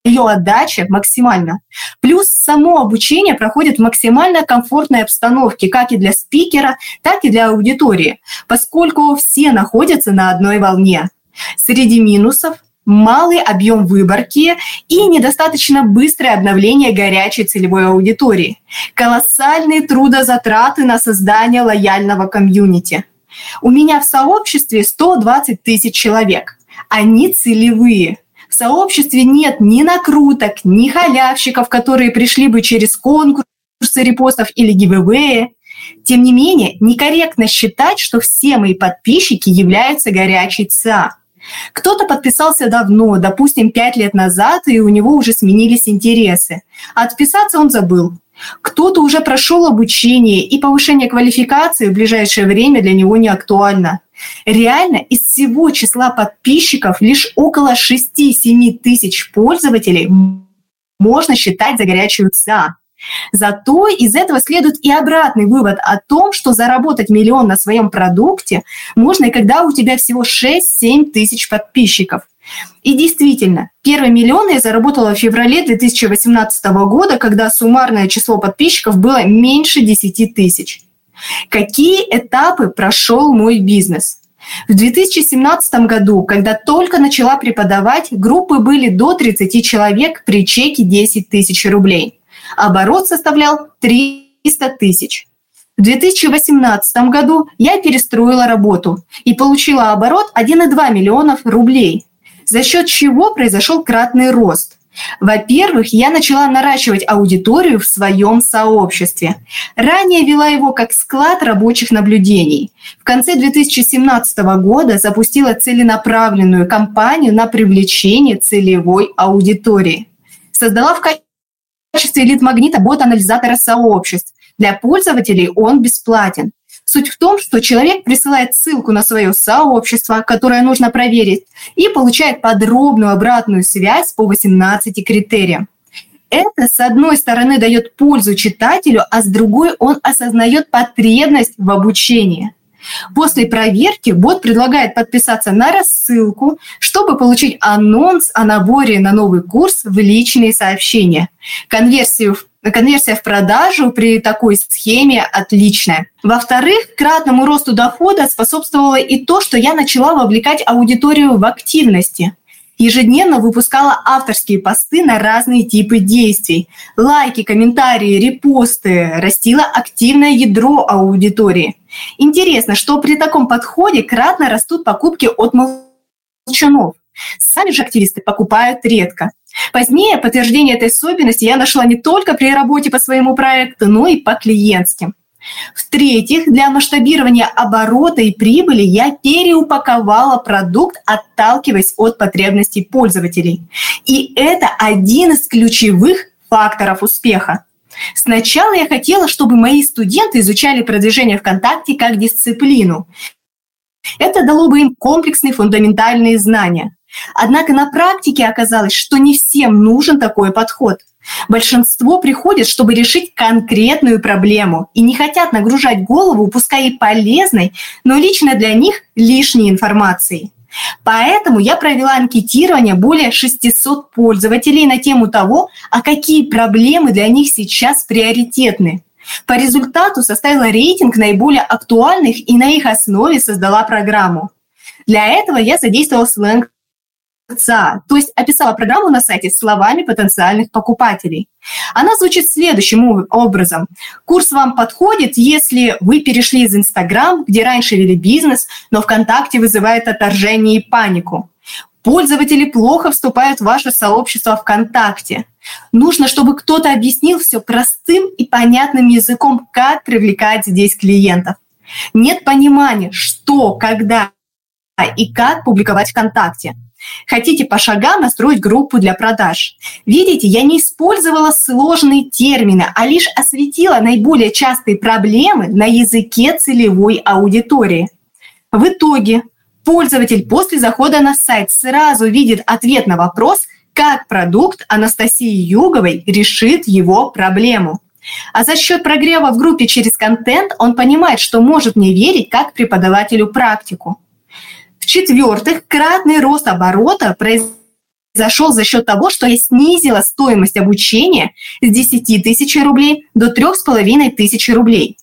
ее отдача максимальна. Плюс само обучение проходит в максимально комфортной обстановке, как и для спикера, так и для аудитории, поскольку все находятся на одной волне. Среди минусов малый объем выборки и недостаточно быстрое обновление горячей целевой аудитории, колоссальные трудозатраты на создание лояльного комьюнити. У меня в сообществе 120 тысяч человек. Они целевые. В сообществе нет ни накруток, ни халявщиков, которые пришли бы через конкурсы репостов или гивэвэи. Тем не менее, некорректно считать, что все мои подписчики являются горячей ЦА. Кто-то подписался давно, допустим, пять лет назад, и у него уже сменились интересы. Отписаться он забыл. Кто-то уже прошел обучение, и повышение квалификации в ближайшее время для него не актуально. Реально из всего числа подписчиков лишь около 6-7 тысяч пользователей можно считать за горячую ЦА. Зато из этого следует и обратный вывод о том, что заработать миллион на своем продукте можно и когда у тебя всего 6-7 тысяч подписчиков. И действительно, первый миллион я заработала в феврале 2018 года, когда суммарное число подписчиков было меньше 10 тысяч. Какие этапы прошел мой бизнес? В 2017 году, когда только начала преподавать, группы были до 30 человек при чеке 10 тысяч рублей – Оборот составлял 300 тысяч. В 2018 году я перестроила работу и получила оборот 1,2 миллионов рублей, за счет чего произошел кратный рост. Во-первых, я начала наращивать аудиторию в своем сообществе. Ранее вела его как склад рабочих наблюдений. В конце 2017 года запустила целенаправленную кампанию на привлечение целевой аудитории. Создала в качестве качестве элит-магнита бот-анализатора сообществ. Для пользователей он бесплатен. Суть в том, что человек присылает ссылку на свое сообщество, которое нужно проверить, и получает подробную обратную связь по 18 критериям. Это, с одной стороны, дает пользу читателю, а с другой он осознает потребность в обучении – После проверки бот предлагает подписаться на рассылку, чтобы получить анонс о наборе на новый курс в личные сообщения. Конверсию Конверсия в продажу при такой схеме отличная. Во-вторых, кратному росту дохода способствовало и то, что я начала вовлекать аудиторию в активности ежедневно выпускала авторские посты на разные типы действий. Лайки, комментарии, репосты, растила активное ядро аудитории. Интересно, что при таком подходе кратно растут покупки от молчанов. Сами же активисты покупают редко. Позднее подтверждение этой особенности я нашла не только при работе по своему проекту, но и по клиентским. В-третьих, для масштабирования оборота и прибыли я переупаковала продукт, отталкиваясь от потребностей пользователей. И это один из ключевых факторов успеха. Сначала я хотела, чтобы мои студенты изучали продвижение ВКонтакте как дисциплину. Это дало бы им комплексные фундаментальные знания. Однако на практике оказалось, что не всем нужен такой подход – Большинство приходит, чтобы решить конкретную проблему и не хотят нагружать голову, пускай и полезной, но лично для них лишней информацией. Поэтому я провела анкетирование более 600 пользователей на тему того, а какие проблемы для них сейчас приоритетны. По результату составила рейтинг наиболее актуальных и на их основе создала программу. Для этого я задействовала сленг ЦА, то есть описала программу на сайте словами потенциальных покупателей. Она звучит следующим образом. Курс вам подходит, если вы перешли из Инстаграм, где раньше вели бизнес, но ВКонтакте вызывает отторжение и панику. Пользователи плохо вступают в ваше сообщество ВКонтакте. Нужно, чтобы кто-то объяснил все простым и понятным языком, как привлекать здесь клиентов. Нет понимания, что, когда и как публиковать ВКонтакте. Хотите по шагам настроить группу для продаж. Видите, я не использовала сложные термины, а лишь осветила наиболее частые проблемы на языке целевой аудитории. В итоге пользователь после захода на сайт сразу видит ответ на вопрос, как продукт Анастасии Юговой решит его проблему. А за счет прогрева в группе через контент он понимает, что может мне верить как преподавателю практику. В-четвертых, кратный рост оборота произошел за счет того, что я снизила стоимость обучения с 10 тысяч рублей до 3,5 тысяч рублей.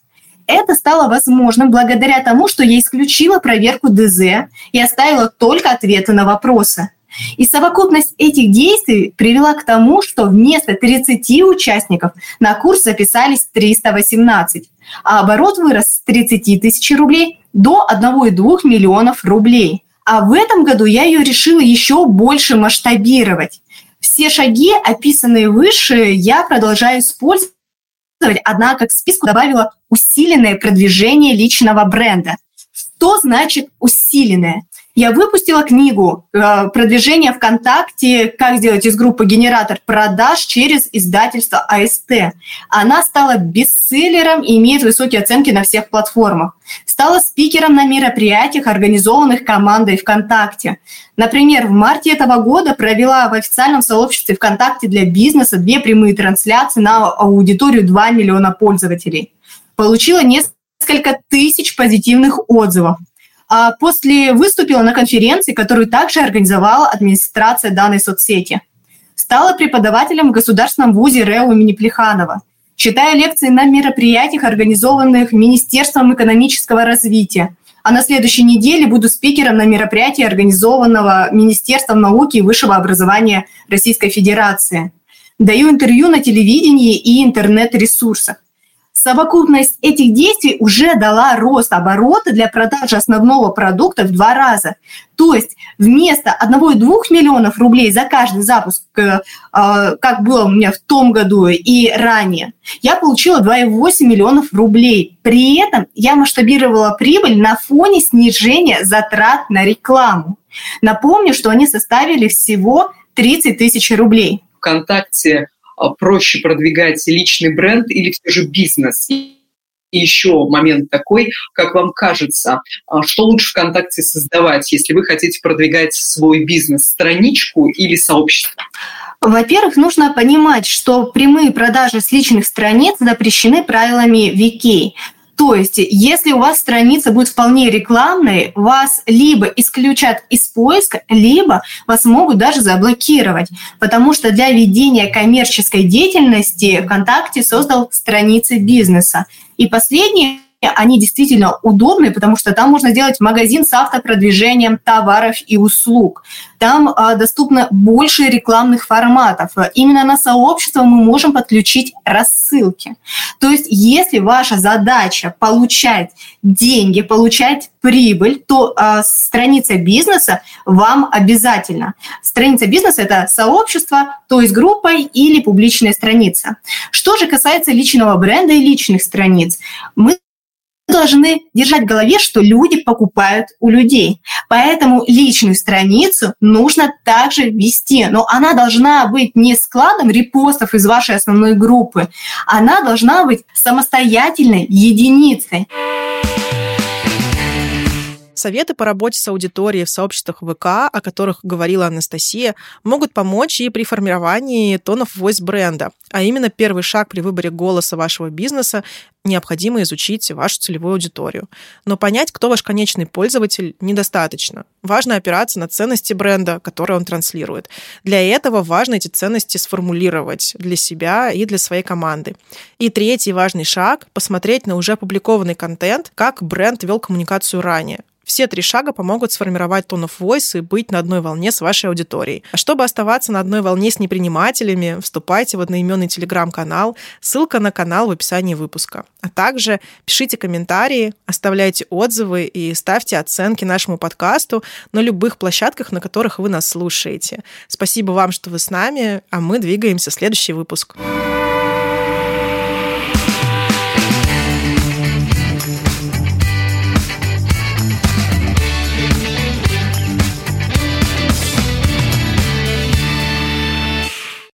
Это стало возможным благодаря тому, что я исключила проверку ДЗ и оставила только ответы на вопросы. И совокупность этих действий привела к тому, что вместо 30 участников на курс записались 318, а оборот вырос с 30 тысяч рублей до 1,2 миллионов рублей. А в этом году я ее решила еще больше масштабировать. Все шаги, описанные выше, я продолжаю использовать, однако к списку добавила усиленное продвижение личного бренда. Что значит усиленное? Я выпустила книгу э, продвижение ВКонтакте «Как сделать из группы генератор продаж через издательство АСТ». Она стала бестселлером и имеет высокие оценки на всех платформах. Стала спикером на мероприятиях, организованных командой ВКонтакте. Например, в марте этого года провела в официальном сообществе ВКонтакте для бизнеса две прямые трансляции на аудиторию 2 миллиона пользователей. Получила несколько тысяч позитивных отзывов а после выступила на конференции, которую также организовала администрация данной соцсети. Стала преподавателем в Государственном вузе РЭУ имени Плеханова. Читаю лекции на мероприятиях, организованных Министерством экономического развития. А на следующей неделе буду спикером на мероприятии, организованного Министерством науки и высшего образования Российской Федерации. Даю интервью на телевидении и интернет-ресурсах. Совокупность этих действий уже дала рост оборота для продажи основного продукта в два раза. То есть вместо 1,2 миллионов рублей за каждый запуск, э, э, как было у меня в том году и ранее, я получила 2,8 миллионов рублей. При этом я масштабировала прибыль на фоне снижения затрат на рекламу. Напомню, что они составили всего 30 тысяч рублей. ВКонтакте а, проще продвигать личный бренд или все же бизнес? И еще момент такой, как вам кажется, а, что лучше ВКонтакте создавать, если вы хотите продвигать свой бизнес, страничку или сообщество? Во-первых, нужно понимать, что прямые продажи с личных страниц запрещены правилами VK. То есть, если у вас страница будет вполне рекламной, вас либо исключат из поиска, либо вас могут даже заблокировать, потому что для ведения коммерческой деятельности ВКонтакте создал страницы бизнеса. И последнее они действительно удобны, потому что там можно сделать магазин с автопродвижением товаров и услуг. Там а, доступно больше рекламных форматов. Именно на сообщество мы можем подключить рассылки. То есть, если ваша задача получать деньги, получать прибыль, то а, страница бизнеса вам обязательно. Страница бизнеса – это сообщество, то есть группа или публичная страница. Что же касается личного бренда и личных страниц, мы должны держать в голове, что люди покупают у людей. Поэтому личную страницу нужно также вести. Но она должна быть не складом репостов из вашей основной группы. Она должна быть самостоятельной единицей. Советы по работе с аудиторией в сообществах ВК, о которых говорила Анастасия, могут помочь и при формировании тонов voice бренда. А именно первый шаг при выборе голоса вашего бизнеса необходимо изучить вашу целевую аудиторию. Но понять, кто ваш конечный пользователь, недостаточно. Важно опираться на ценности бренда, которые он транслирует. Для этого важно эти ценности сформулировать для себя и для своей команды. И третий важный шаг – посмотреть на уже опубликованный контент, как бренд вел коммуникацию ранее. Все три шага помогут сформировать tone of voice и быть на одной волне с вашей аудиторией. А чтобы оставаться на одной волне с непринимателями, вступайте в одноименный телеграм-канал. Ссылка на канал в описании выпуска. А также пишите комментарии, оставляйте отзывы и ставьте оценки нашему подкасту на любых площадках, на которых вы нас слушаете. Спасибо вам, что вы с нами, а мы двигаемся в следующий выпуск. Выпуск.